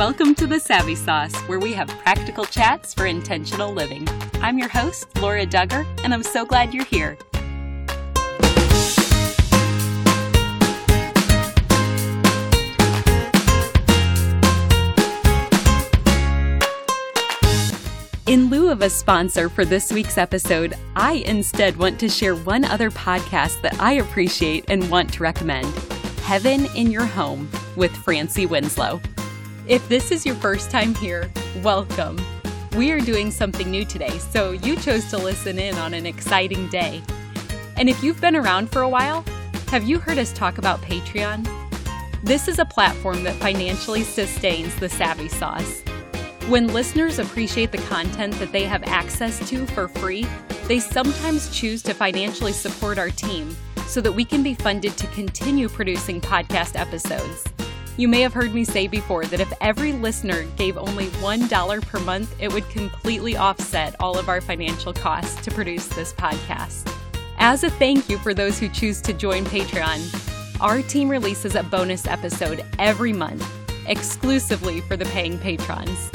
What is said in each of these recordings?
Welcome to the Savvy Sauce, where we have practical chats for intentional living. I'm your host, Laura Dugger, and I'm so glad you're here. In lieu of a sponsor for this week's episode, I instead want to share one other podcast that I appreciate and want to recommend Heaven in Your Home with Francie Winslow. If this is your first time here, welcome. We are doing something new today, so you chose to listen in on an exciting day. And if you've been around for a while, have you heard us talk about Patreon? This is a platform that financially sustains the Savvy Sauce. When listeners appreciate the content that they have access to for free, they sometimes choose to financially support our team so that we can be funded to continue producing podcast episodes. You may have heard me say before that if every listener gave only $1 per month, it would completely offset all of our financial costs to produce this podcast. As a thank you for those who choose to join Patreon, our team releases a bonus episode every month, exclusively for the paying patrons.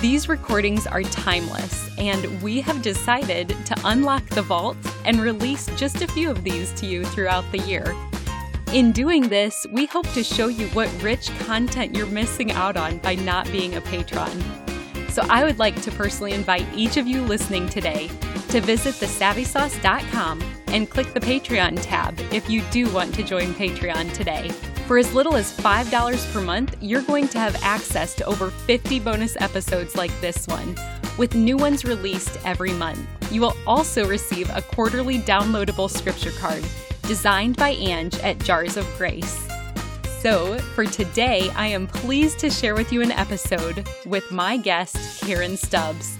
These recordings are timeless, and we have decided to unlock the vault and release just a few of these to you throughout the year. In doing this, we hope to show you what rich content you're missing out on by not being a patron. So I would like to personally invite each of you listening today to visit thesavvysauce.com and click the Patreon tab if you do want to join Patreon today. For as little as $5 per month, you're going to have access to over 50 bonus episodes like this one, with new ones released every month. You will also receive a quarterly downloadable scripture card designed by Ange at Jars of Grace. So, for today, I am pleased to share with you an episode with my guest, Karen Stubbs.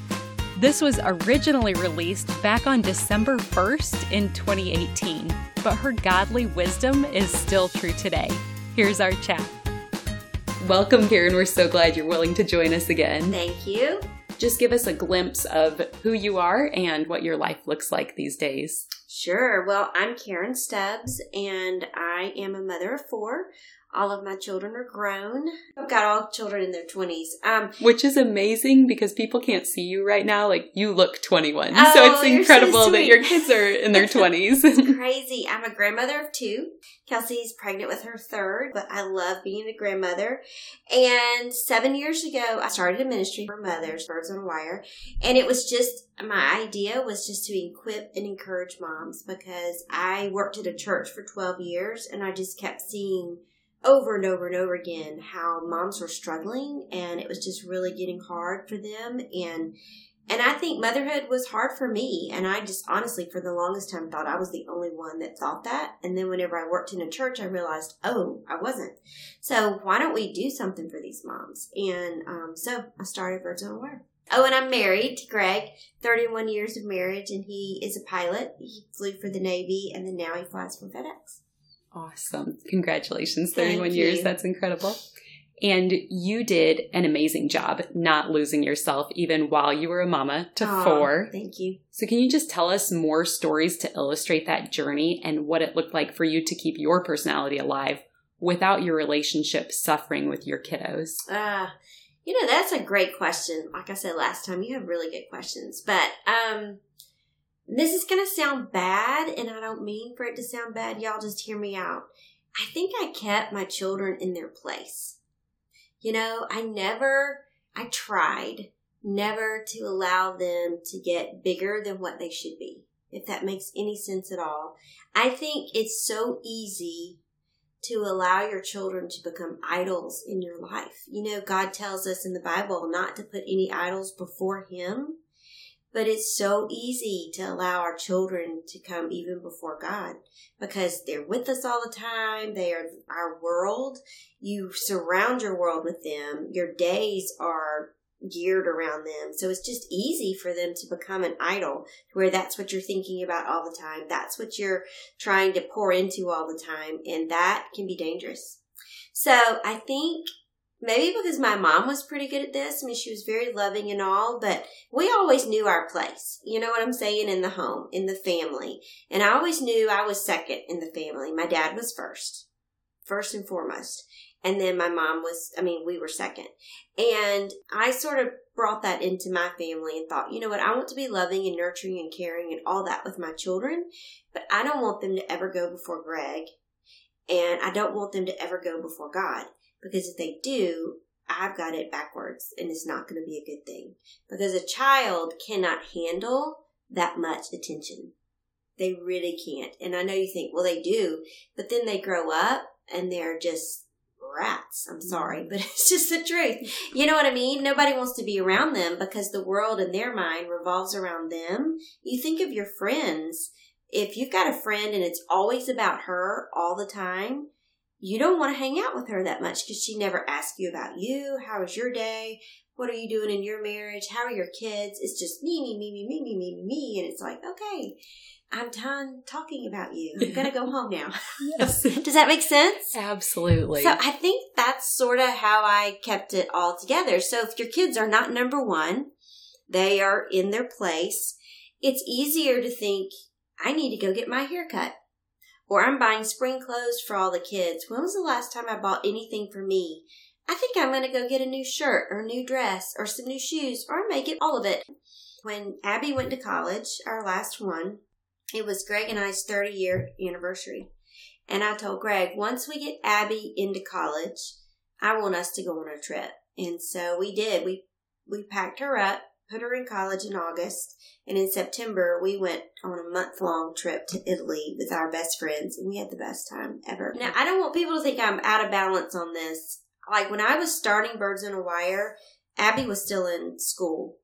This was originally released back on December 1st in 2018, but her godly wisdom is still true today. Here's our chat. Welcome, Karen. We're so glad you're willing to join us again. Thank you. Just give us a glimpse of who you are and what your life looks like these days. Sure. Well, I'm Karen Stubbs, and I am a mother of four. All of my children are grown. I've got all children in their 20s. Um, Which is amazing because people can't see you right now. Like, you look 21. Oh, so it's incredible so that your kids are in their 20s. it's crazy. I'm a grandmother of two. Kelsey's pregnant with her third, but I love being a grandmother. And seven years ago, I started a ministry for mothers, Birds on Wire. And it was just, my idea was just to equip and encourage moms because I worked at a church for 12 years and I just kept seeing over and over and over again how moms were struggling and it was just really getting hard for them and and I think motherhood was hard for me and I just honestly for the longest time thought I was the only one that thought that and then whenever I worked in a church I realized oh I wasn't so why don't we do something for these moms and um, so I started on Wire Oh, and I'm married to Greg, 31 years of marriage, and he is a pilot. He flew for the Navy, and then now he flies for FedEx. Awesome. Congratulations. 31 years. That's incredible. And you did an amazing job not losing yourself even while you were a mama to Aww, four. Thank you. So, can you just tell us more stories to illustrate that journey and what it looked like for you to keep your personality alive without your relationship suffering with your kiddos? Uh, you know, that's a great question. Like I said last time, you have really good questions. But um, this is going to sound bad, and I don't mean for it to sound bad. Y'all just hear me out. I think I kept my children in their place. You know, I never, I tried never to allow them to get bigger than what they should be, if that makes any sense at all. I think it's so easy to allow your children to become idols in your life. You know, God tells us in the Bible not to put any idols before Him. But it's so easy to allow our children to come even before God because they're with us all the time. They are our world. You surround your world with them. Your days are geared around them. So it's just easy for them to become an idol where that's what you're thinking about all the time. That's what you're trying to pour into all the time. And that can be dangerous. So I think maybe because my mom was pretty good at this. I mean, she was very loving and all, but we always knew our place. You know what I'm saying? In the home, in the family. And I always knew I was second in the family. My dad was first, first and foremost. And then my mom was, I mean, we were second. And I sort of brought that into my family and thought, you know what, I want to be loving and nurturing and caring and all that with my children, but I don't want them to ever go before Greg. And I don't want them to ever go before God. Because if they do, I've got it backwards and it's not going to be a good thing. Because a child cannot handle that much attention. They really can't. And I know you think, well, they do, but then they grow up and they're just rats. I'm sorry, mm-hmm. but it's just the truth. You know what I mean? Nobody wants to be around them because the world in their mind revolves around them. You think of your friends. If you've got a friend and it's always about her all the time, you don't want to hang out with her that much because she never asks you about you. How was your day? What are you doing in your marriage? How are your kids? It's just me, me, me, me, me, me, me, me. And it's like, okay, I'm done talking about you. I'm going to go home now. Yes. Does that make sense? Absolutely. So I think that's sort of how I kept it all together. So if your kids are not number one, they are in their place, it's easier to think, I need to go get my hair cut. Or I'm buying spring clothes for all the kids. When was the last time I bought anything for me? I think I'm going to go get a new shirt or a new dress or some new shoes or I may get all of it. When Abby went to college, our last one, it was Greg and I's 30 year anniversary. And I told Greg, once we get Abby into college, I want us to go on a trip. And so we did. We we packed her up, put her in college in August, and in September we went on a month long trip to Italy with our best friends, and we had the best time ever. Now I don't want people to think I'm out of balance on this. Like when I was starting Birds on a Wire, Abby was still in school,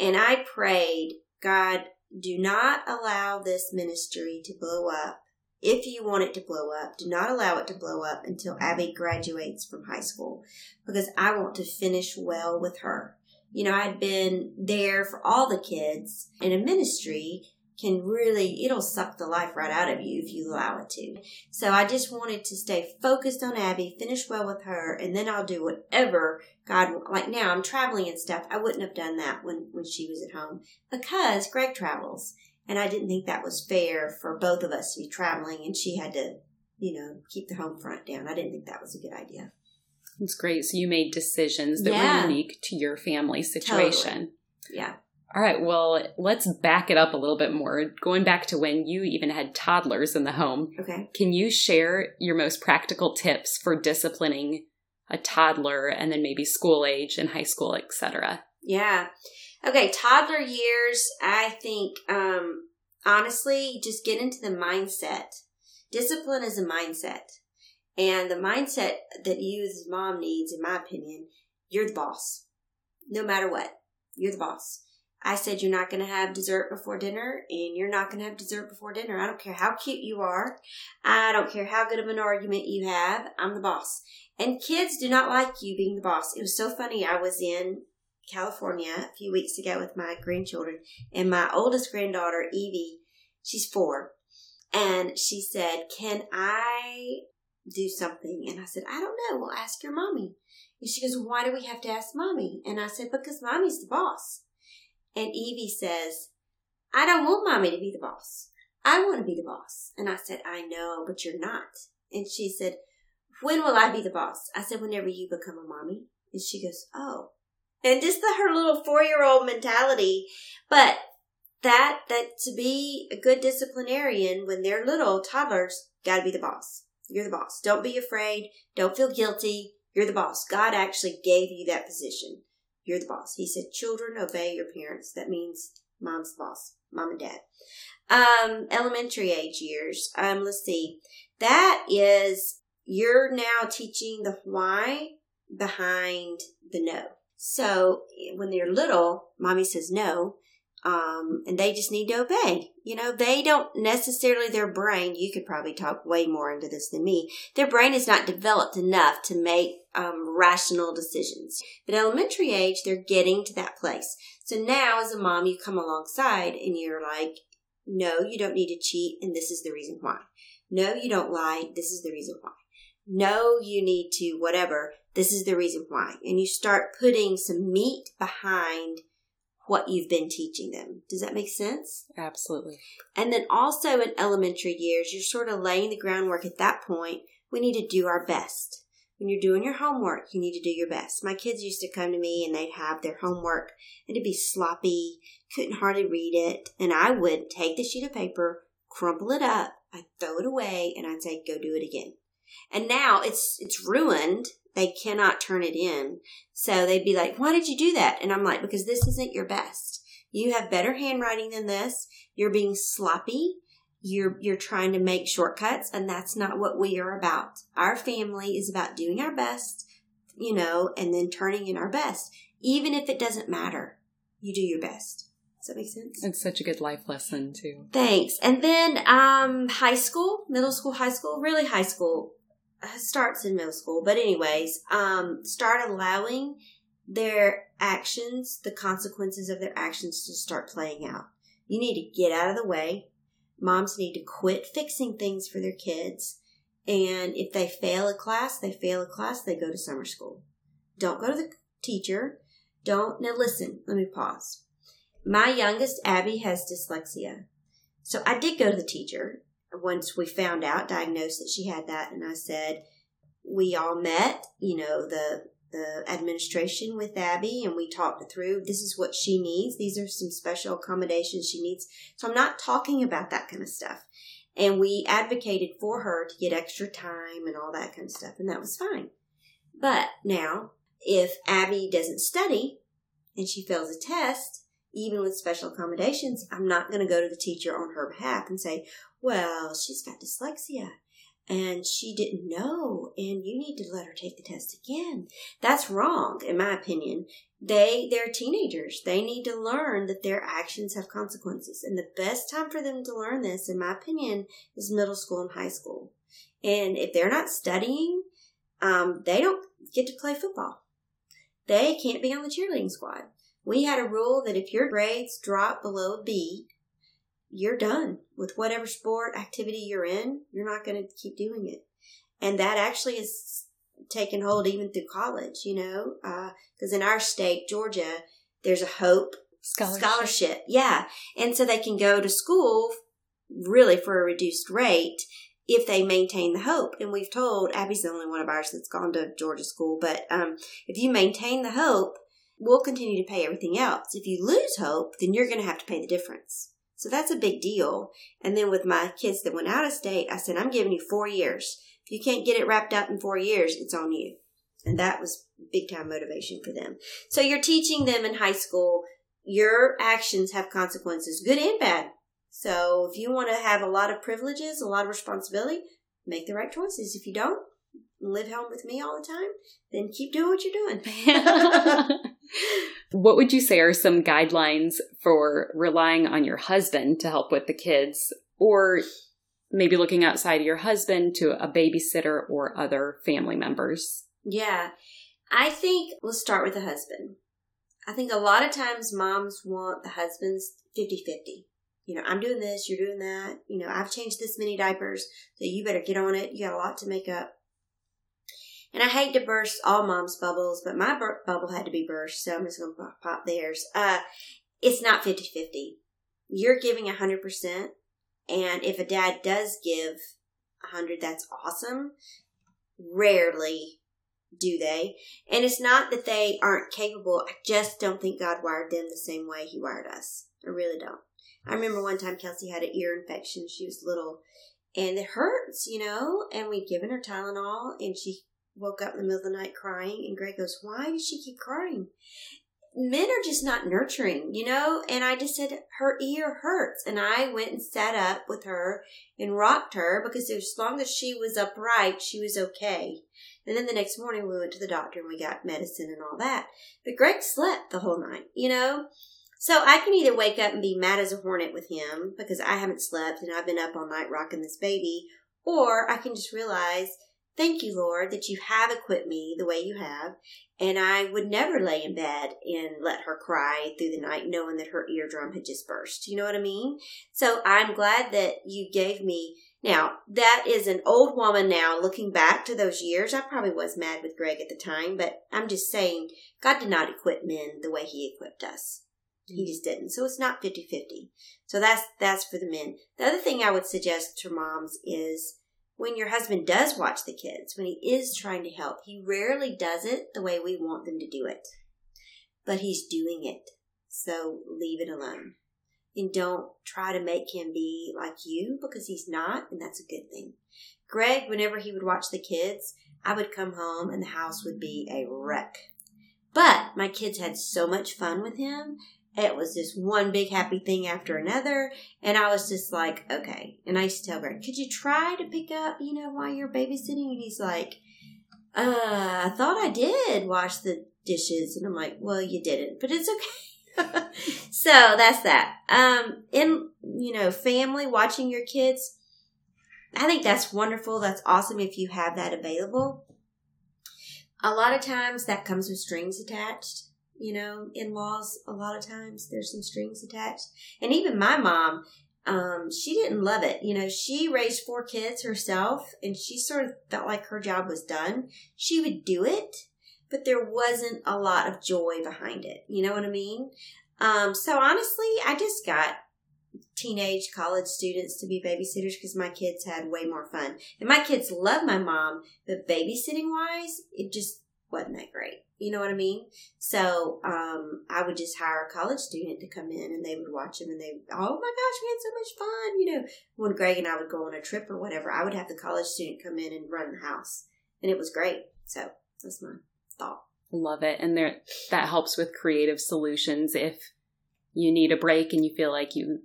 and I prayed, God, do not allow this ministry to blow up. If you want it to blow up, do not allow it to blow up until Abby graduates from high school because I want to finish well with her. You know, I'd been there for all the kids in a ministry can really, it'll suck the life right out of you if you allow it to. So I just wanted to stay focused on Abby, finish well with her, and then I'll do whatever God, like now I'm traveling and stuff. I wouldn't have done that when, when she was at home because Greg travels. And I didn't think that was fair for both of us to be traveling and she had to, you know, keep the home front down. I didn't think that was a good idea. That's great. So you made decisions that yeah. were unique to your family situation. Totally. Yeah. All right, well, let's back it up a little bit more. Going back to when you even had toddlers in the home. Okay. Can you share your most practical tips for disciplining a toddler and then maybe school age and high school, etc.? Yeah. Okay, toddler years, I think um honestly, just get into the mindset. Discipline is a mindset. And the mindset that you as mom needs, in my opinion, you're the boss. No matter what. You're the boss. I said you're not going to have dessert before dinner and you're not going to have dessert before dinner. I don't care how cute you are. I don't care how good of an argument you have. I'm the boss. And kids do not like you being the boss. It was so funny. I was in California a few weeks ago with my grandchildren and my oldest granddaughter, Evie, she's four. And she said, can I do something? And I said, I don't know. Well, ask your mommy. And she goes, why do we have to ask mommy? And I said, because mommy's the boss. And Evie says, I don't want mommy to be the boss. I want to be the boss. And I said, I know, but you're not. And she said, when will I be the boss? I said, whenever you become a mommy. And she goes, oh. And just the, her little four year old mentality. But that, that to be a good disciplinarian when they're little toddlers, gotta be the boss. You're the boss. Don't be afraid. Don't feel guilty. You're the boss. God actually gave you that position. You're the boss. He said, children obey your parents. That means mom's the boss, mom and dad. Um, elementary age years. Um, let's see. That is, you're now teaching the why behind the no. So when they're little, mommy says no, um, and they just need to obey. You know, they don't necessarily, their brain, you could probably talk way more into this than me, their brain is not developed enough to make um, rational decisions. But elementary age, they're getting to that place. So now, as a mom, you come alongside and you're like, no, you don't need to cheat, and this is the reason why. No, you don't lie, this is the reason why. No, you need to whatever, this is the reason why. And you start putting some meat behind what you've been teaching them. Does that make sense? Absolutely. And then also in elementary years, you're sort of laying the groundwork at that point. We need to do our best. when you're doing your homework, you need to do your best. My kids used to come to me and they'd have their homework and it'd be sloppy, couldn't hardly read it. And I would take the sheet of paper, crumple it up, I'd throw it away, and I'd say, go do it again. And now it's it's ruined. They cannot turn it in. So they'd be like, Why did you do that? And I'm like, Because this isn't your best. You have better handwriting than this. You're being sloppy you're you're trying to make shortcuts and that's not what we are about our family is about doing our best you know and then turning in our best even if it doesn't matter you do your best does that make sense it's such a good life lesson too thanks and then um high school middle school high school really high school uh, starts in middle school but anyways um start allowing their actions the consequences of their actions to start playing out you need to get out of the way Moms need to quit fixing things for their kids. And if they fail a class, they fail a class, they go to summer school. Don't go to the teacher. Don't, now listen, let me pause. My youngest, Abby, has dyslexia. So I did go to the teacher once we found out, diagnosed that she had that. And I said, we all met, you know, the the administration with Abby and we talked through this is what she needs. These are some special accommodations she needs. So I'm not talking about that kind of stuff. And we advocated for her to get extra time and all that kind of stuff, and that was fine. But now, if Abby doesn't study and she fails a test, even with special accommodations, I'm not going to go to the teacher on her behalf and say, well, she's got dyslexia and she didn't know and you need to let her take the test again. That's wrong in my opinion. They they're teenagers. They need to learn that their actions have consequences. And the best time for them to learn this in my opinion is middle school and high school. And if they're not studying um, they don't get to play football. They can't be on the cheerleading squad we had a rule that if your grades drop below a b you're done with whatever sport activity you're in. You're not going to keep doing it. And that actually is taken hold even through college, you know, because uh, in our state, Georgia, there's a hope scholarship. scholarship. Yeah. And so they can go to school really for a reduced rate if they maintain the hope. And we've told Abby's the only one of ours that's gone to Georgia school, but um, if you maintain the hope, we'll continue to pay everything else. If you lose hope, then you're going to have to pay the difference. So that's a big deal. And then with my kids that went out of state, I said, I'm giving you four years. If you can't get it wrapped up in four years, it's on you. And that was big time motivation for them. So you're teaching them in high school, your actions have consequences, good and bad. So if you want to have a lot of privileges, a lot of responsibility, make the right choices. If you don't, live home with me all the time, then keep doing what you're doing. what would you say are some guidelines for relying on your husband to help with the kids or maybe looking outside of your husband to a babysitter or other family members? Yeah. I think we'll start with the husband. I think a lot of times moms want the husbands 50 50. You know, I'm doing this, you're doing that. You know, I've changed this many diapers, so you better get on it. You got a lot to make up. And I hate to burst all mom's bubbles, but my bur- bubble had to be burst, so I'm just going to pop theirs. Uh, it's not 50 50. You're giving 100%. And if a dad does give 100, that's awesome. Rarely do they. And it's not that they aren't capable. I just don't think God wired them the same way He wired us. I really don't. I remember one time Kelsey had an ear infection. She was little and it hurts, you know, and we'd given her Tylenol and she woke up in the middle of the night crying, and Greg goes, Why does she keep crying? Men are just not nurturing, you know? And I just said, Her ear hurts. And I went and sat up with her and rocked her because as long as she was upright, she was okay. And then the next morning we went to the doctor and we got medicine and all that. But Greg slept the whole night, you know? So I can either wake up and be mad as a hornet with him because I haven't slept and I've been up all night rocking this baby, or I can just realize Thank you, Lord, that you have equipped me the way you have. And I would never lay in bed and let her cry through the night knowing that her eardrum had just burst. You know what I mean? So I'm glad that you gave me. Now, that is an old woman now looking back to those years. I probably was mad with Greg at the time, but I'm just saying God did not equip men the way he equipped us. He mm-hmm. just didn't. So it's not 50-50. So that's that's for the men. The other thing I would suggest to moms is when your husband does watch the kids, when he is trying to help, he rarely does it the way we want them to do it. But he's doing it. So leave it alone. And don't try to make him be like you because he's not, and that's a good thing. Greg, whenever he would watch the kids, I would come home and the house would be a wreck. But my kids had so much fun with him it was just one big happy thing after another. And I was just like, okay. And I used to tell Greg, could you try to pick up, you know, while you're babysitting? And he's like, uh, I thought I did wash the dishes. And I'm like, well, you didn't, but it's okay. so that's that. Um, in, you know, family, watching your kids, I think that's wonderful. That's awesome if you have that available. A lot of times that comes with strings attached you know, in laws, a lot of times there's some strings attached. And even my mom, um, she didn't love it. You know, she raised four kids herself and she sort of felt like her job was done. She would do it, but there wasn't a lot of joy behind it. You know what I mean? Um, so honestly, I just got teenage college students to be babysitters because my kids had way more fun. And my kids love my mom, but babysitting wise, it just wasn't that great. You know what I mean? So um, I would just hire a college student to come in and they would watch them and they, oh my gosh, we had so much fun. You know, when Greg and I would go on a trip or whatever, I would have the college student come in and run the house. And it was great. So that's my thought. Love it. And there, that helps with creative solutions. If you need a break and you feel like you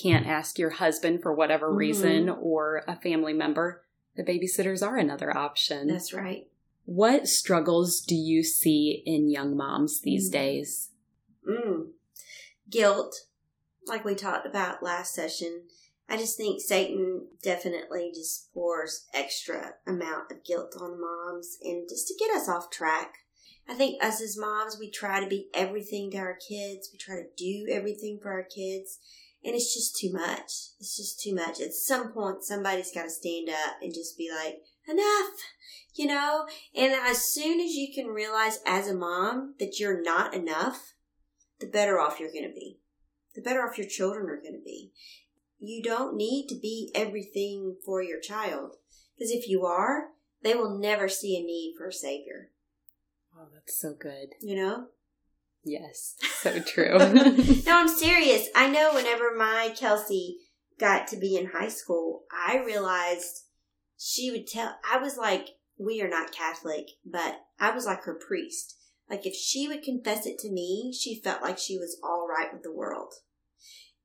can't ask your husband for whatever mm-hmm. reason or a family member, the babysitters are another option. That's right. What struggles do you see in young moms these mm. days? Mm. Guilt, like we talked about last session. I just think Satan definitely just pours extra amount of guilt on moms and just to get us off track. I think us as moms, we try to be everything to our kids. We try to do everything for our kids. And it's just too much. It's just too much. At some point, somebody's got to stand up and just be like, enough, you know? And as soon as you can realize as a mom that you're not enough, the better off you're going to be. The better off your children are going to be. You don't need to be everything for your child. Because if you are, they will never see a need for a savior. Oh, that's so good. You know? Yes, so true. no, I'm serious. I know whenever my Kelsey got to be in high school, I realized she would tell, I was like, we are not Catholic, but I was like her priest. Like if she would confess it to me, she felt like she was all right with the world.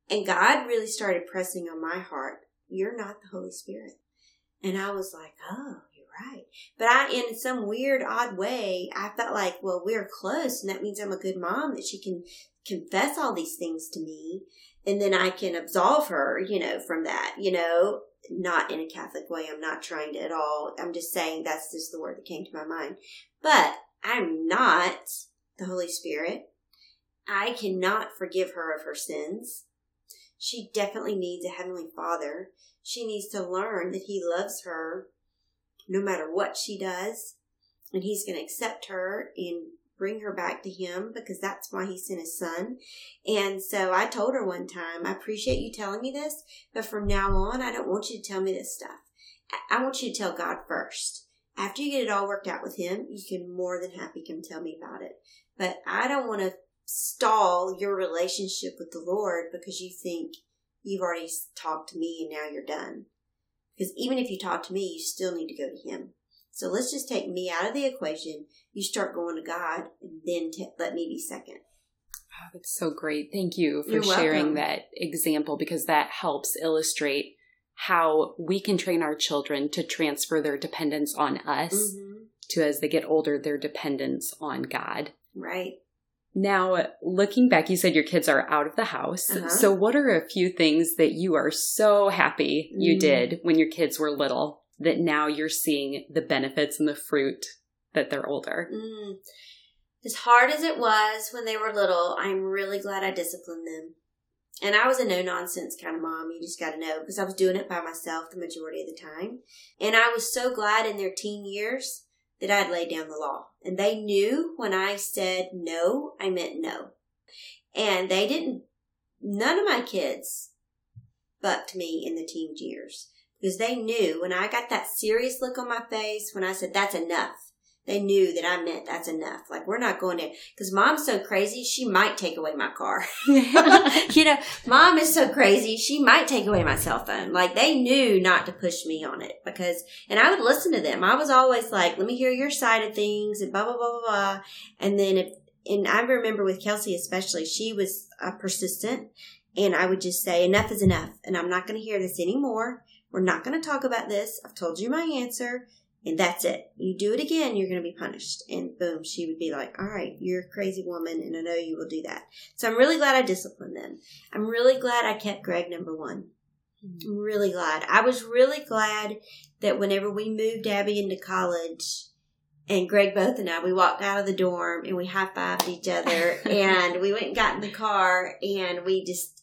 And God really started pressing on my heart, you're not the Holy Spirit. And I was like, oh, you're right. But I, in some weird, odd way, I felt like, well, we're close and that means I'm a good mom that she can confess all these things to me and then I can absolve her, you know, from that, you know, not in a Catholic way. I'm not trying to at all. I'm just saying that's just the word that came to my mind. But I'm not the Holy Spirit. I cannot forgive her of her sins. She definitely needs a Heavenly Father. She needs to learn that He loves her no matter what she does. And He's going to accept her and bring her back to him because that's why he sent his son. And so I told her one time, I appreciate you telling me this, but from now on, I don't want you to tell me this stuff. I want you to tell God first. After you get it all worked out with him, you can more than happy come tell me about it. But I don't want to stall your relationship with the Lord because you think you've already talked to me and now you're done. Because even if you talk to me, you still need to go to him. So let's just take me out of the equation. You start going to God, and then t- let me be second. Oh, that's so great. Thank you for You're sharing welcome. that example because that helps illustrate how we can train our children to transfer their dependence on us mm-hmm. to, as they get older, their dependence on God. Right. Now, looking back, you said your kids are out of the house. Uh-huh. So, what are a few things that you are so happy you mm. did when your kids were little? That now you're seeing the benefits and the fruit that they're older. Mm. As hard as it was when they were little, I'm really glad I disciplined them. And I was a no nonsense kind of mom, you just gotta know, because I was doing it by myself the majority of the time. And I was so glad in their teen years that I'd laid down the law. And they knew when I said no, I meant no. And they didn't, none of my kids bucked me in the teen years because they knew when I got that serious look on my face when I said, that's enough. They knew that I meant that's enough. Like we're not going to, because mom's so crazy, she might take away my car. you know, mom is so crazy, she might take away my cell phone. Like they knew not to push me on it because, and I would listen to them. I was always like, let me hear your side of things and blah, blah, blah, blah, blah. And then if, and I remember with Kelsey especially, she was uh, persistent and I would just say, enough is enough. And I'm not going to hear this anymore. We're not going to talk about this. I've told you my answer and that's it. You do it again, you're going to be punished. And boom, she would be like, all right, you're a crazy woman, and I know you will do that. So I'm really glad I disciplined them. I'm really glad I kept Greg number one. Hmm. I'm really glad. I was really glad that whenever we moved Abby into college, and Greg both and I, we walked out of the dorm and we high fived each other, and we went and got in the car, and we just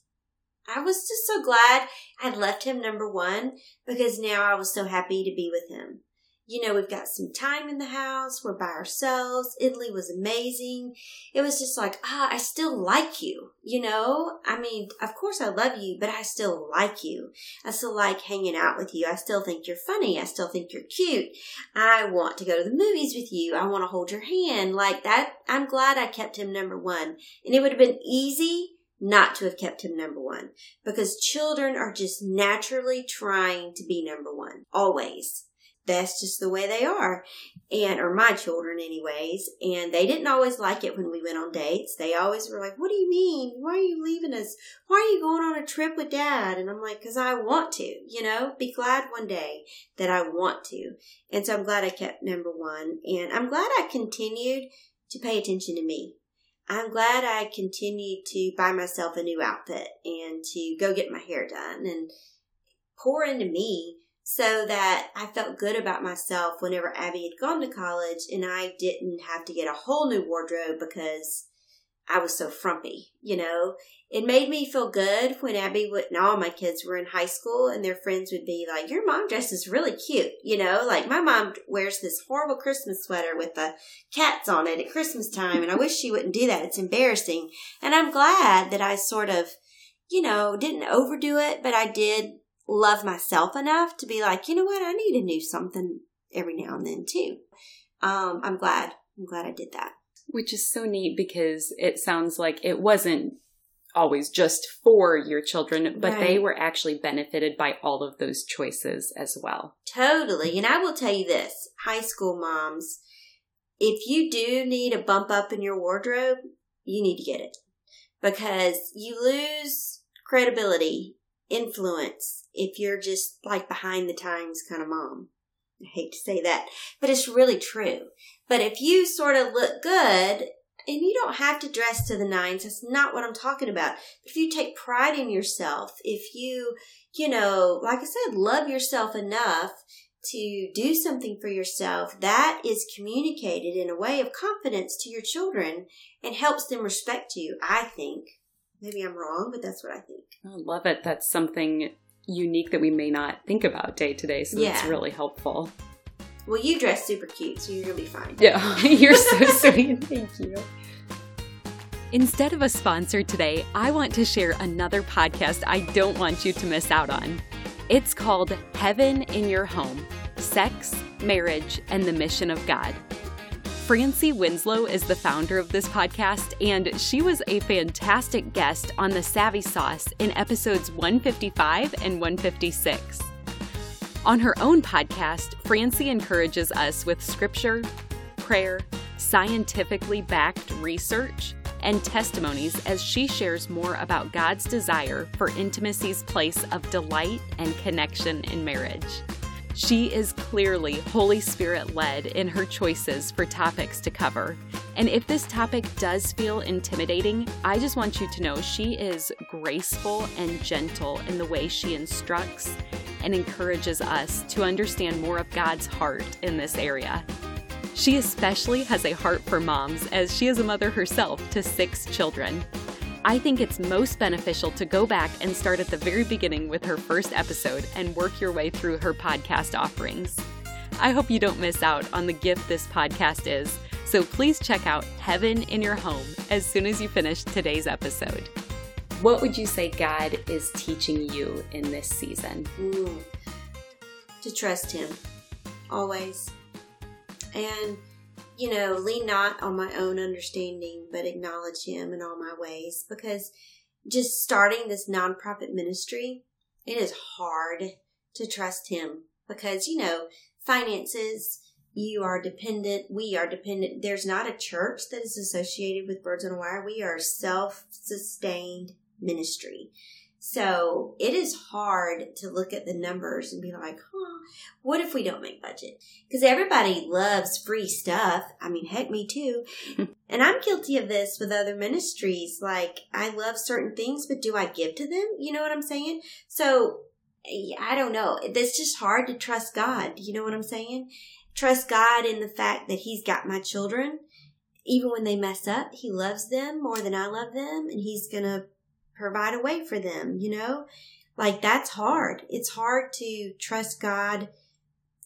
I was just so glad I'd left him number one because now I was so happy to be with him you know, we've got some time in the house. We're by ourselves. Italy was amazing. It was just like, ah, I still like you, you know? I mean, of course I love you, but I still like you. I still like hanging out with you. I still think you're funny. I still think you're cute. I want to go to the movies with you. I want to hold your hand like that. I'm glad I kept him number one. And it would have been easy not to have kept him number one because children are just naturally trying to be number one always. That's just the way they are and or my children anyways and they didn't always like it when we went on dates. They always were like what do you mean? Why are you leaving us? Why are you going on a trip with dad? And i'm like because i want to you know? Be glad one day that i want to and so i'm glad i kept number one and i'm glad i continued to pay attention to me i'm glad i continued to buy myself a new outfit and to go get my hair done and pour into me so that I felt good about myself whenever Abby had gone to college and I didn't have to get a whole new wardrobe because I was so frumpy, you know. It made me feel good when Abby would, and all my kids were in high school and their friends would be like, Your mom dresses really cute, you know. Like my mom wears this horrible Christmas sweater with the cats on it at Christmas time, and I wish she wouldn't do that. It's embarrassing. And I'm glad that I sort of, you know, didn't overdo it, but I did love myself enough to be like, you know what, I need to do something every now and then too. Um, I'm glad. I'm glad I did that. Which is so neat because it sounds like it wasn't always just for your children, but right. they were actually benefited by all of those choices as well. Totally. And I will tell you this high school moms, if you do need a bump up in your wardrobe, you need to get it because you lose credibility influence if you're just like behind the times kind of mom. I hate to say that, but it's really true. But if you sort of look good, and you don't have to dress to the nines, that's not what I'm talking about. If you take pride in yourself, if you, you know, like I said, love yourself enough to do something for yourself, that is communicated in a way of confidence to your children and helps them respect you, I think. Maybe I'm wrong, but that's what I think. I love it. That's something unique that we may not think about day to day. So yeah. it's really helpful. Well, you dress super cute, so you're going to be fine. Yeah, you're so sweet. Thank you. Instead of a sponsor today, I want to share another podcast I don't want you to miss out on. It's called Heaven in Your Home Sex, Marriage, and the Mission of God. Francie Winslow is the founder of this podcast, and she was a fantastic guest on the Savvy Sauce in episodes 155 and 156. On her own podcast, Francie encourages us with scripture, prayer, scientifically backed research, and testimonies as she shares more about God's desire for intimacy's place of delight and connection in marriage. She is clearly Holy Spirit led in her choices for topics to cover. And if this topic does feel intimidating, I just want you to know she is graceful and gentle in the way she instructs and encourages us to understand more of God's heart in this area. She especially has a heart for moms, as she is a mother herself to six children. I think it's most beneficial to go back and start at the very beginning with her first episode and work your way through her podcast offerings. I hope you don't miss out on the gift this podcast is, so please check out Heaven in Your Home as soon as you finish today's episode. What would you say God is teaching you in this season? Ooh. to trust Him always. And, you know, lean not on my own understanding, but acknowledge Him in all my ways. Because just starting this nonprofit ministry, it is hard to trust Him because, you know, finances, you are dependent, we are dependent. There's not a church that is associated with Birds on a Wire. We are self sustained ministry. So it is hard to look at the numbers and be like, huh, what if we don't make budget? Because everybody loves free stuff. I mean, heck, me too. and I'm guilty of this with other ministries. Like, I love certain things, but do I give to them? You know what I'm saying? So eh, I don't know. It's just hard to trust God. You know what I'm saying? Trust God in the fact that He's got my children. Even when they mess up, He loves them more than I love them, and He's going to provide a way for them, you know? Like that's hard. It's hard to trust God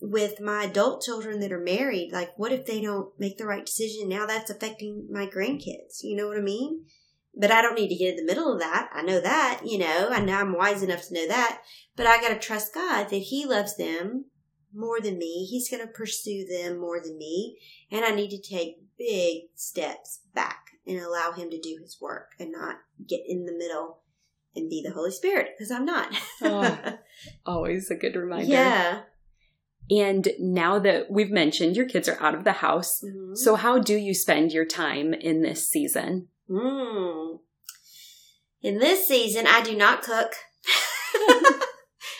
with my adult children that are married. Like, what if they don't make the right decision? Now that's affecting my grandkids. You know what I mean? But I don't need to get in the middle of that. I know that, you know, I know I'm wise enough to know that. But I got to trust God that He loves them more than me. He's going to pursue them more than me. And I need to take big steps back and allow him to do his work and not get in the middle and be the Holy Spirit because I'm not. oh, always a good reminder. Yeah. And now that we've mentioned your kids are out of the house, mm-hmm. so how do you spend your time in this season? Mm. In this season, I do not cook.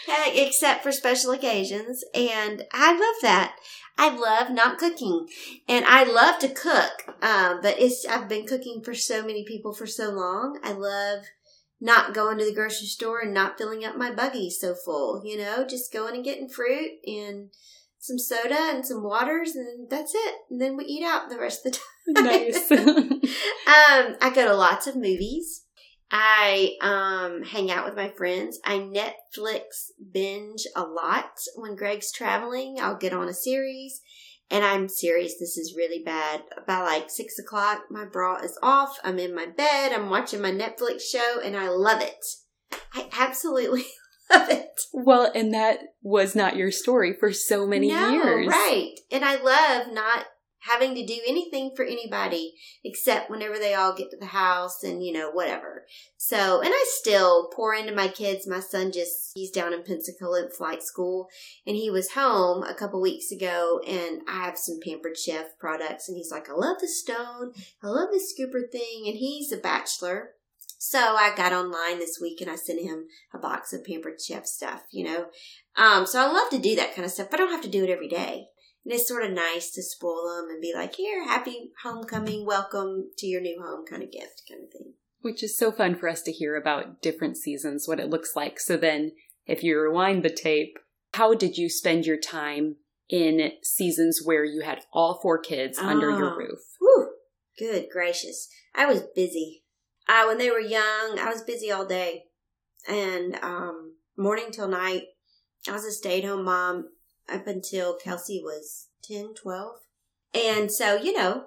Except for special occasions. And I love that. I love not cooking and I love to cook. Um, but it's, I've been cooking for so many people for so long. I love not going to the grocery store and not filling up my buggy so full, you know, just going and getting fruit and some soda and some waters and that's it. And then we eat out the rest of the time. Nice. um, I go to lots of movies. I um, hang out with my friends. I Netflix binge a lot when Greg's traveling. I'll get on a series. And I'm serious, this is really bad. By like six o'clock, my bra is off. I'm in my bed. I'm watching my Netflix show and I love it. I absolutely love it. Well, and that was not your story for so many no, years. Right. And I love not having to do anything for anybody except whenever they all get to the house and, you know, whatever. So, and I still pour into my kids. My son just, he's down in Pensacola at flight school and he was home a couple weeks ago and I have some Pampered Chef products and he's like, I love the stone. I love the scooper thing. And he's a bachelor. So I got online this week and I sent him a box of Pampered Chef stuff, you know. Um, so I love to do that kind of stuff, but I don't have to do it every day. And it's sort of nice to spoil them and be like, here, happy homecoming, welcome to your new home kind of gift kind of thing. Which is so fun for us to hear about different seasons, what it looks like. So then, if you rewind the tape, how did you spend your time in seasons where you had all four kids oh, under your ah. roof? Whew, good gracious. I was busy. I, when they were young, I was busy all day. And um, morning till night, I was a stay at home mom up until Kelsey was 10, 12. And so, you know,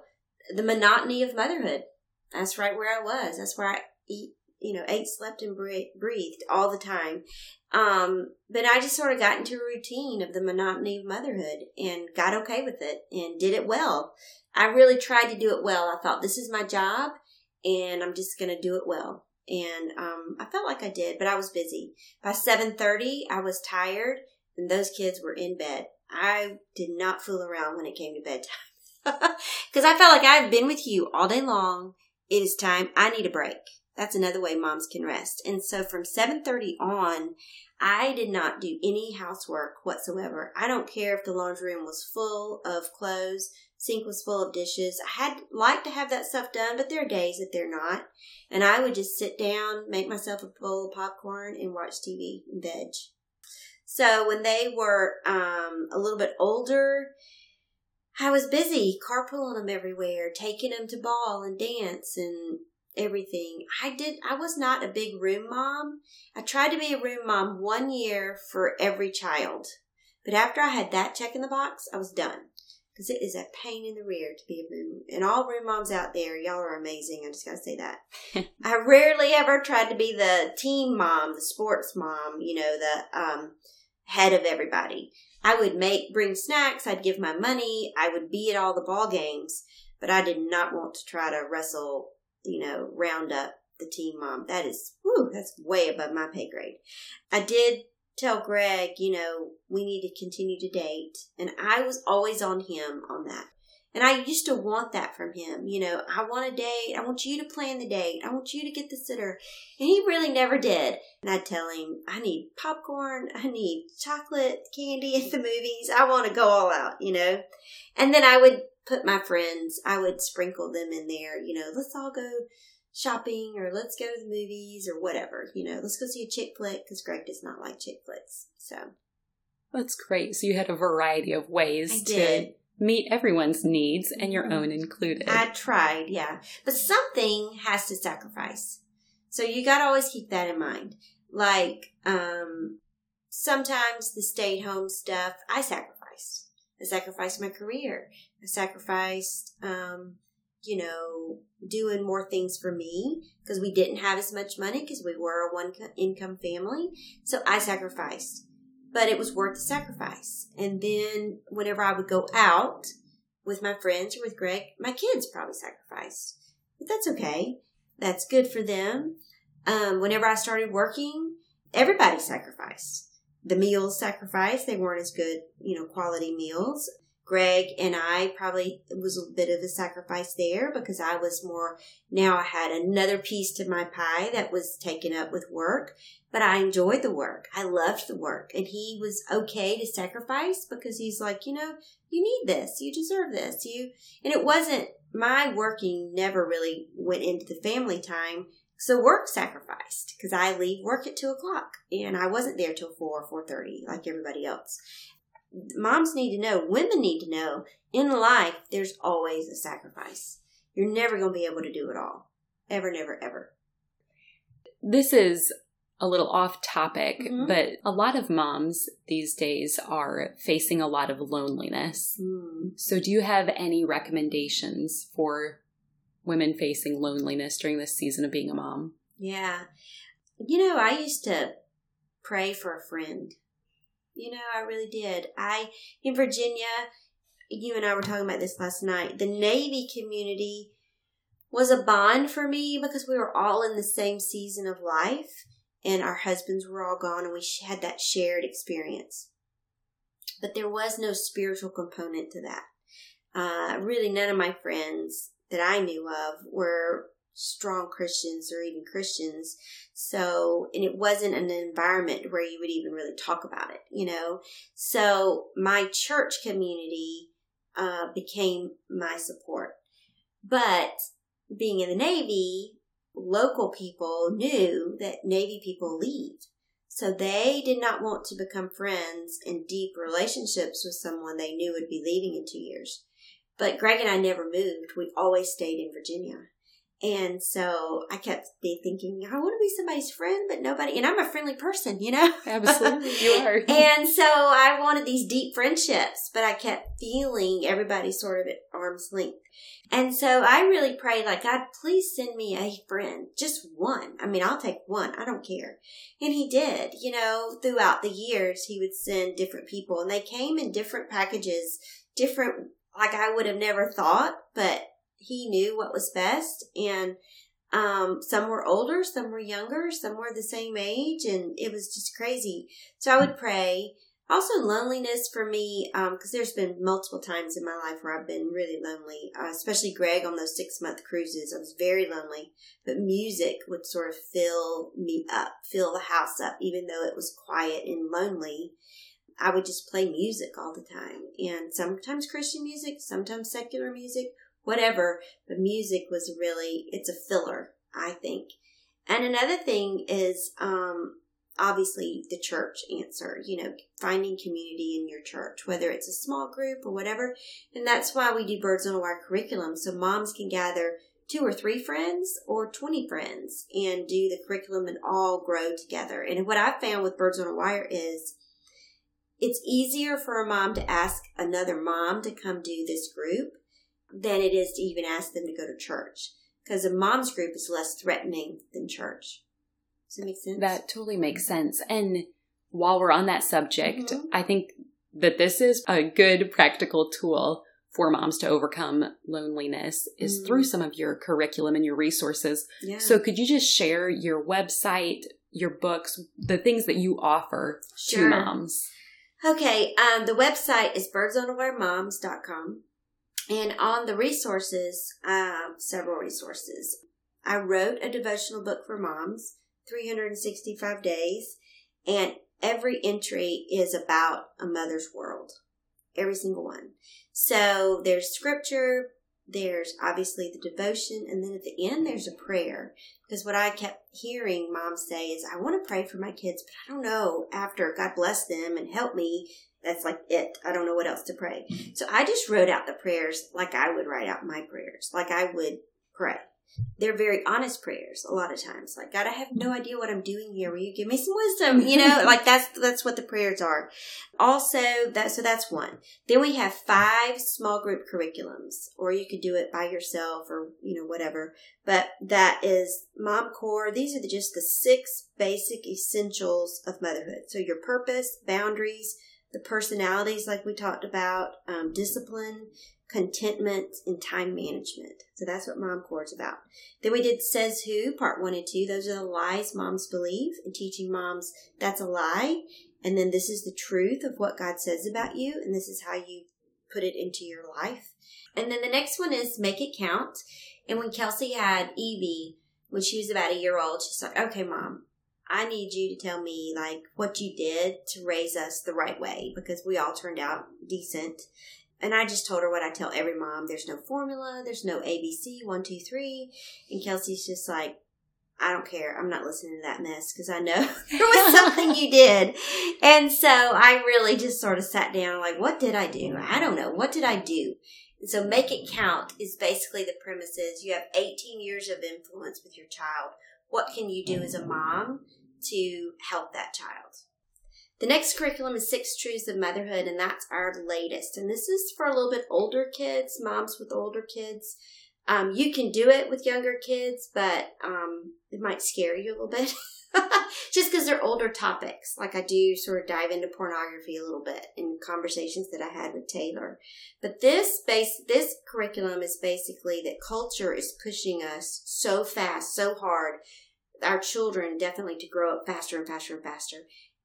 the monotony of motherhood. That's right where I was. That's where I eat, you know, ate, slept, and breathed all the time. Um, but I just sort of got into a routine of the monotony of motherhood and got okay with it and did it well. I really tried to do it well. I thought this is my job and I'm just going to do it well. And um, I felt like I did, but I was busy. By 7:30, I was tired and those kids were in bed. I did not fool around when it came to bedtime. Because I felt like I've been with you all day long. It is time. I need a break. That's another way moms can rest. And so from 7:30 on, I did not do any housework whatsoever. I don't care if the laundry room was full of clothes, sink was full of dishes. I had like to have that stuff done, but there are days that they're not. And I would just sit down, make myself a bowl of popcorn, and watch TV and veg. So when they were um, a little bit older, I was busy carpooling them everywhere, taking them to ball and dance and everything. I did. I was not a big room mom. I tried to be a room mom one year for every child, but after I had that check in the box, I was done because it is a pain in the rear to be a room. And all room moms out there, y'all are amazing. I just gotta say that. I rarely ever tried to be the team mom, the sports mom. You know the um head of everybody. I would make bring snacks, I'd give my money, I would be at all the ball games, but I did not want to try to wrestle, you know, round up the team mom. That is whew, that's way above my pay grade. I did tell Greg, you know, we need to continue to date, and I was always on him on that. And I used to want that from him. You know, I want a date. I want you to plan the date. I want you to get the sitter. And he really never did. And I'd tell him, I need popcorn. I need chocolate candy at the movies. I want to go all out, you know. And then I would put my friends, I would sprinkle them in there, you know, let's all go shopping or let's go to the movies or whatever, you know, let's go see a chick flick because Greg does not like chick flicks. So. That's great. So you had a variety of ways to meet everyone's needs and your own included. I tried, yeah. But something has to sacrifice. So you got to always keep that in mind. Like, um, sometimes the stay at home stuff, I sacrificed. I sacrificed my career. I sacrificed, um, you know, doing more things for me because we didn't have as much money because we were a one income family. So I sacrificed but it was worth the sacrifice. And then whenever I would go out with my friends or with Greg, my kids probably sacrificed. But that's okay. That's good for them. Um, whenever I started working, everybody sacrificed. The meals sacrificed. They weren't as good, you know, quality meals. Greg and I probably was a bit of a sacrifice there because I was more now I had another piece to my pie that was taken up with work, but I enjoyed the work. I loved the work and he was okay to sacrifice because he's like, you know, you need this. You deserve this. You and it wasn't my working never really went into the family time. So work sacrificed because I leave work at two o'clock and I wasn't there till four, four thirty like everybody else moms need to know, women need to know in life, there's always a sacrifice. You're never going to be able to do it all. Ever, never, ever. This is a little off topic, mm-hmm. but a lot of moms these days are facing a lot of loneliness. Mm. So, do you have any recommendations for women facing loneliness during this season of being a mom? Yeah. You know, I used to pray for a friend you know, I really did. I, in Virginia, you and I were talking about this last night. The Navy community was a bond for me because we were all in the same season of life and our husbands were all gone and we had that shared experience. But there was no spiritual component to that. Uh, really, none of my friends that I knew of were strong Christians or even Christians. So, and it wasn't an environment where you would even really talk about it, you know? So my church community, uh, became my support. But being in the Navy, local people knew that Navy people leave. So they did not want to become friends and deep relationships with someone they knew would be leaving in two years. But Greg and I never moved. We always stayed in Virginia. And so I kept thinking, I want to be somebody's friend, but nobody, and I'm a friendly person, you know? Absolutely, you are. and so I wanted these deep friendships, but I kept feeling everybody sort of at arm's length. And so I really prayed, like, God, please send me a friend, just one. I mean, I'll take one. I don't care. And he did, you know, throughout the years, he would send different people and they came in different packages, different, like I would have never thought, but he knew what was best and um, some were older, some were younger, some were the same age, and it was just crazy. So I would pray. Also, loneliness for me, because um, there's been multiple times in my life where I've been really lonely, uh, especially Greg on those six month cruises. I was very lonely, but music would sort of fill me up, fill the house up, even though it was quiet and lonely. I would just play music all the time, and sometimes Christian music, sometimes secular music, whatever. But music was really, it's a filler, I think. And another thing is, um, obviously the church answer, you know, finding community in your church, whether it's a small group or whatever. And that's why we do Birds on a Wire curriculum. So moms can gather two or three friends or 20 friends and do the curriculum and all grow together. And what I've found with Birds on a Wire is it's easier for a mom to ask another mom to come do this group than it is to even ask them to go to church because a mom's group is less threatening than church. Does that make sense? That totally makes sense. And while we're on that subject, mm-hmm. I think that this is a good practical tool for moms to overcome loneliness is mm-hmm. through some of your curriculum and your resources. Yeah. So could you just share your website, your books, the things that you offer sure. to moms? Okay, um, the website is birdsonawiremoms.com. And on the resources, uh, several resources. I wrote a devotional book for moms, 365 days, and every entry is about a mother's world. Every single one. So there's scripture, there's obviously the devotion, and then at the end there's a prayer. Because what I kept hearing moms say is, I want to pray for my kids, but I don't know after God bless them and help me. That's like it. I don't know what else to pray. So I just wrote out the prayers like I would write out my prayers, like I would pray. They're very honest prayers a lot of times. Like god i have no idea what i'm doing here. Will you give me some wisdom? You know like that's that's what the prayers are. Also that so that's one. Then we have five small group curriculums or you could do it by yourself or you know whatever. But that is Mom Core. These are the, just the six basic essentials of motherhood. So your purpose boundaries the personalities like we talked about um, discipline contentment, and time management. So that's what Mom Core is about. Then we did Says Who, part one and two. Those are the lies moms believe and teaching moms that's a lie. And then this is the truth of what God says about you, and this is how you put it into your life. And then the next one is Make It Count. And when Kelsey had Evie, when she was about a year old, she's like, okay, mom, I need you to tell me like what you did to raise us the right way because we all turned out decent. And I just told her what I tell every mom. There's no formula. There's no ABC, one, two, three. And Kelsey's just like, I don't care. I'm not listening to that mess because I know there was something you did. And so I really just sort of sat down like, what did I do? I don't know. What did I do? So make it count is basically the premise is you have 18 years of influence with your child. What can you do as a mom to help that child? The next curriculum is Six Truths of Motherhood, and that's our latest. And this is for a little bit older kids, moms with older kids. Um, you can do it with younger kids, but um, it might scare you a little bit. Just because they're older topics. Like I do sort of dive into pornography a little bit in conversations that I had with Taylor. But this base, this curriculum is basically that culture is pushing us so fast, so hard, our children definitely to grow up faster and faster and faster.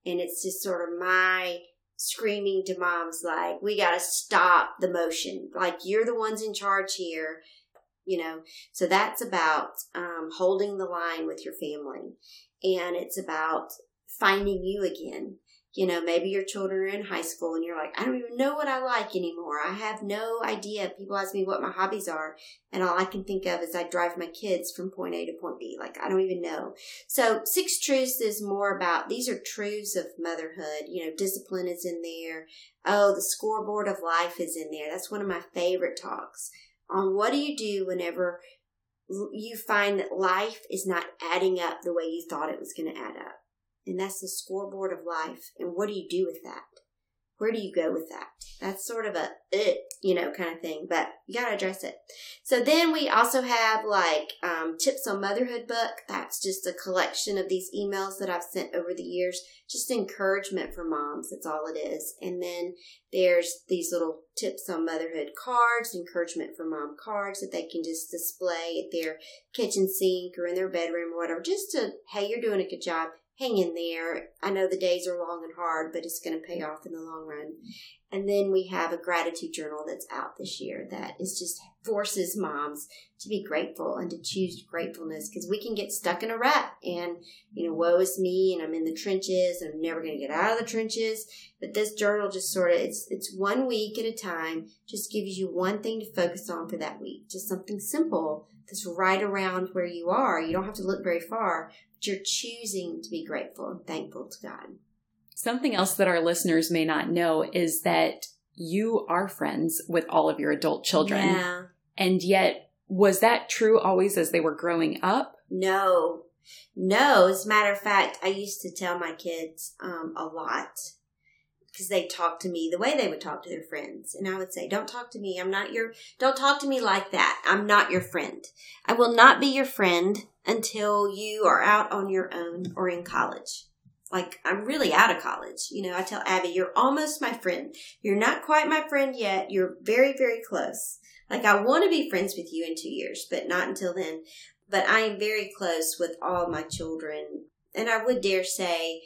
And it's just sort of my screaming to moms like we got to stop the motion. Like you're the ones in charge here you know? So that's about um, holding the line with your family. And it's about finding you again you know, maybe your children are in high school and you're like, I don't even know what I like anymore. I have no idea. People ask me what my hobbies are, and all I can think of is I drive my kids from point A to point B. Like, I don't even know. So, Six Truths is more about these are truths of motherhood. You know, discipline is in there. Oh, the scoreboard of life is in there. That's one of my favorite talks on what do you do whenever you find that life is not adding up the way you thought it was going to add up and that's the scoreboard of life. And what do you do with that? Where do you go with that? That's sort of a it, you know, kind of thing, but you got to address it. So then we also have like um, tips on motherhood book. That's just a collection of these emails that I've sent over the years, just encouragement for moms. That's all it is. And then there's these little tips on motherhood cards, encouragement for mom cards that they can just display at their kitchen sink or in their bedroom or whatever, just to, hey, you're doing a good job hang in there. I know the days are long and hard, but it's going to pay off in the long run. And then we have a gratitude journal that's out this year that is just forces moms to be grateful and to choose gratefulness because we can get stuck in a rut and, you know, woe is me and I'm in the trenches and I'm never going to get out of the trenches. But this journal just sort of, it's, it's one week at a time, just gives you one thing to focus on for that week. Just something simple that's right around where you are. You don't have to look very far, but you're choosing to be grateful and thankful to God. Something else that our listeners may not know is that you are friends with all of your adult children. Yeah. And yet, was that true always as they were growing up? No. No. As a matter of fact, I used to tell my kids um, a lot because they talk to me the way they would talk to their friends. And I would say, don't talk to me. I'm not your, don't talk to me like that. I'm not your friend. I will not be your friend until you are out on your own or in college. like I'm really out of college. You know, I tell Abby, you're almost my friend. You're not quite my friend yet. You're very, very close. Like I want to be friends with you in two years, but not until then. But I am very close with all my children. And I would dare say,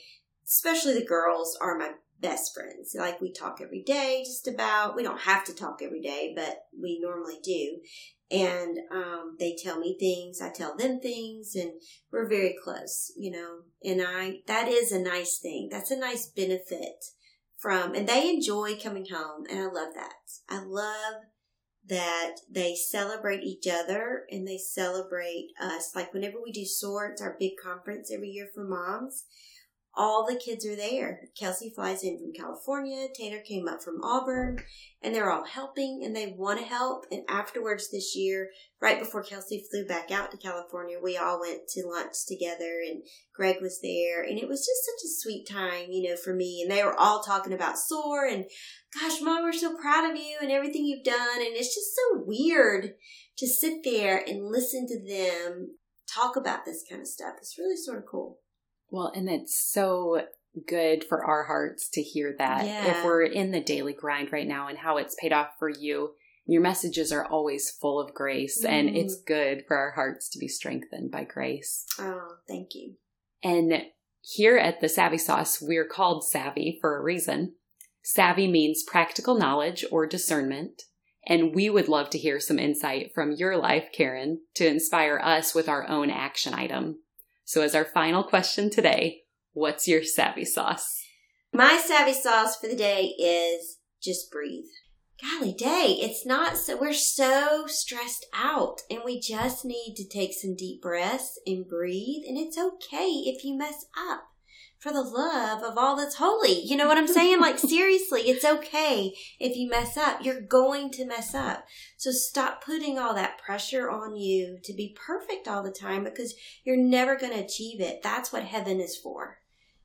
especially the girls are my best friends. Like we talk every day, just about. We don't have to talk every day, but we normally do. And um, they tell me things, I tell them things, and we're very close, you know. And I, that is a nice thing. That's a nice benefit from, and they enjoy coming home, and I love that. I love that they celebrate each other and they celebrate us. Like whenever we do sorts, our big conference every year for moms, all the kids are there. Kelsey flies in from California. Tanner came up from Auburn and they're all helping and they want to help. And afterwards this year, right before Kelsey flew back out to California, we all went to lunch together and Greg was there and it was just such a sweet time, you know, for me. And they were all talking about SOAR and gosh, mom, we're so proud of you and everything you've done. And it's just so weird to sit there and listen to them talk about this kind of stuff. It's really sort of cool. Well, and it's so good for our hearts to hear that. Yeah. If we're in the daily grind right now and how it's paid off for you, your messages are always full of grace, mm. and it's good for our hearts to be strengthened by grace. Oh, thank you. And here at the Savvy Sauce, we're called Savvy for a reason. Savvy means practical knowledge or discernment. And we would love to hear some insight from your life, Karen, to inspire us with our own action item. So, as our final question today, what's your savvy sauce? My savvy sauce for the day is just breathe. Golly day, it's not so, we're so stressed out and we just need to take some deep breaths and breathe. And it's okay if you mess up for the love of all that's holy. You know what I'm saying? like, seriously, it's okay if you mess up. You're going to mess up. So stop putting all that pressure on you to be perfect all the time because you're never going to achieve it. That's what heaven is for.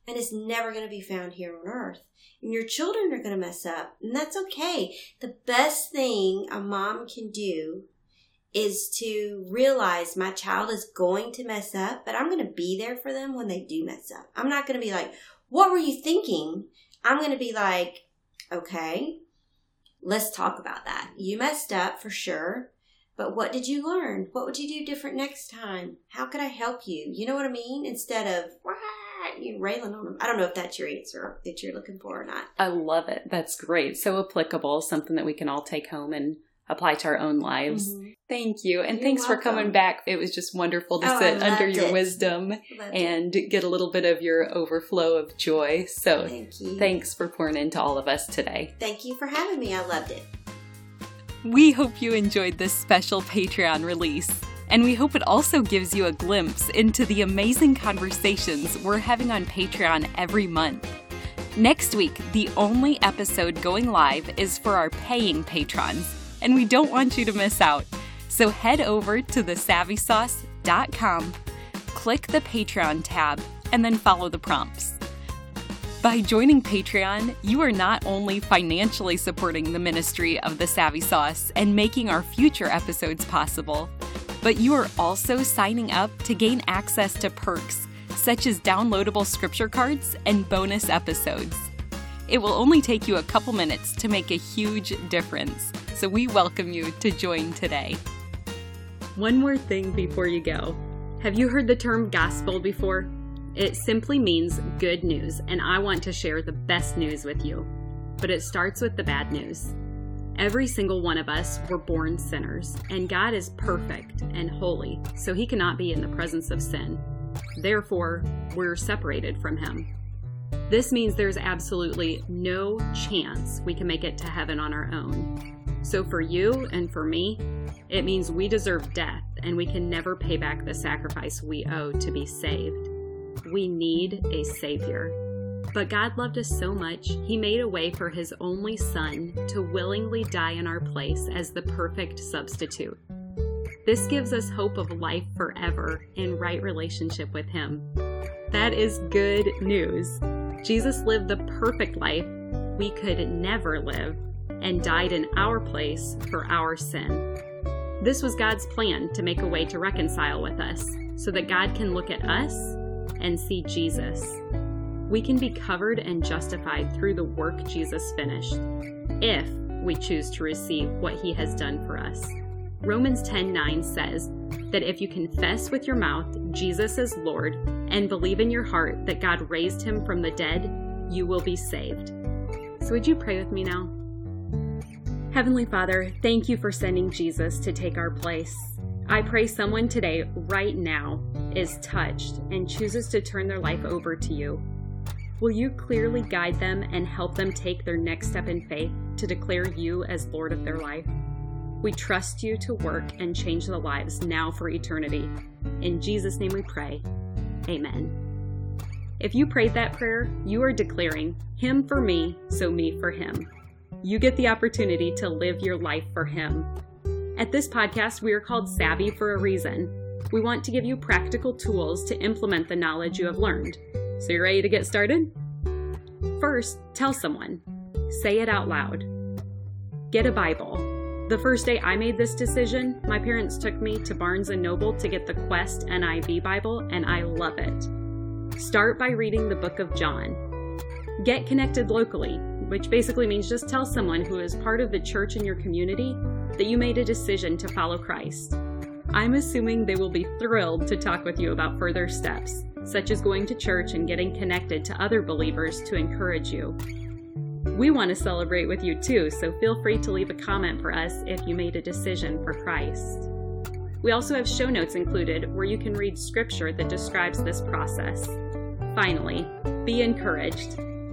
And it's never going to be found here on earth. And your children are going to mess up. And that's okay. The best thing a mom can do is to realize my child is going to mess up, but I'm going to be there for them when they do mess up. I'm not going to be like, what were you thinking? I'm going to be like, okay, let's talk about that. You messed up for sure, but what did you learn? What would you do different next time? How could I help you? You know what I mean? Instead of, you railing on them. I don't know if that's your answer that you're looking for or not. I love it. That's great. So applicable, something that we can all take home and apply to our own lives. Mm-hmm. Thank you. And You're thanks welcome. for coming back. It was just wonderful to oh, sit under your it. wisdom and it. get a little bit of your overflow of joy. So Thank you. thanks for pouring into all of us today. Thank you for having me. I loved it. We hope you enjoyed this special Patreon release. And we hope it also gives you a glimpse into the amazing conversations we're having on Patreon every month. Next week, the only episode going live is for our paying patrons and we don't want you to miss out. So head over to thesavvysauce.com, click the Patreon tab, and then follow the prompts. By joining Patreon, you are not only financially supporting the ministry of the Savvy Sauce and making our future episodes possible, but you are also signing up to gain access to perks such as downloadable scripture cards and bonus episodes. It will only take you a couple minutes to make a huge difference so we welcome you to join today. One more thing before you go. Have you heard the term gospel before? It simply means good news, and I want to share the best news with you. But it starts with the bad news. Every single one of us were born sinners, and God is perfect and holy, so he cannot be in the presence of sin. Therefore, we're separated from him. This means there's absolutely no chance we can make it to heaven on our own. So for you and for me, it means we deserve death and we can never pay back the sacrifice we owe to be saved. We need a Savior. But God loved us so much, He made a way for His only Son to willingly die in our place as the perfect substitute. This gives us hope of life forever in right relationship with Him. That is good news. Jesus lived the perfect life we could never live and died in our place for our sin. This was God's plan to make a way to reconcile with us so that God can look at us and see Jesus. we can be covered and justified through the work Jesus finished, if we choose to receive what he has done for us. Romans 10:9 says that if you confess with your mouth Jesus is Lord and believe in your heart that God raised him from the dead, you will be saved. So would you pray with me now? Heavenly Father, thank you for sending Jesus to take our place. I pray someone today, right now, is touched and chooses to turn their life over to you. Will you clearly guide them and help them take their next step in faith to declare you as Lord of their life? We trust you to work and change the lives now for eternity. In Jesus' name we pray. Amen. If you prayed that prayer, you are declaring, Him for me, so me for Him. You get the opportunity to live your life for Him. At this podcast, we are called Savvy for a reason. We want to give you practical tools to implement the knowledge you have learned. So, you're ready to get started? First, tell someone. Say it out loud. Get a Bible. The first day I made this decision, my parents took me to Barnes & Noble to get the Quest NIV Bible, and I love it. Start by reading the book of John. Get connected locally, which basically means just tell someone who is part of the church in your community that you made a decision to follow Christ. I'm assuming they will be thrilled to talk with you about further steps such as going to church and getting connected to other believers to encourage you. We want to celebrate with you too, so feel free to leave a comment for us if you made a decision for Christ. We also have show notes included where you can read scripture that describes this process. Finally, be encouraged.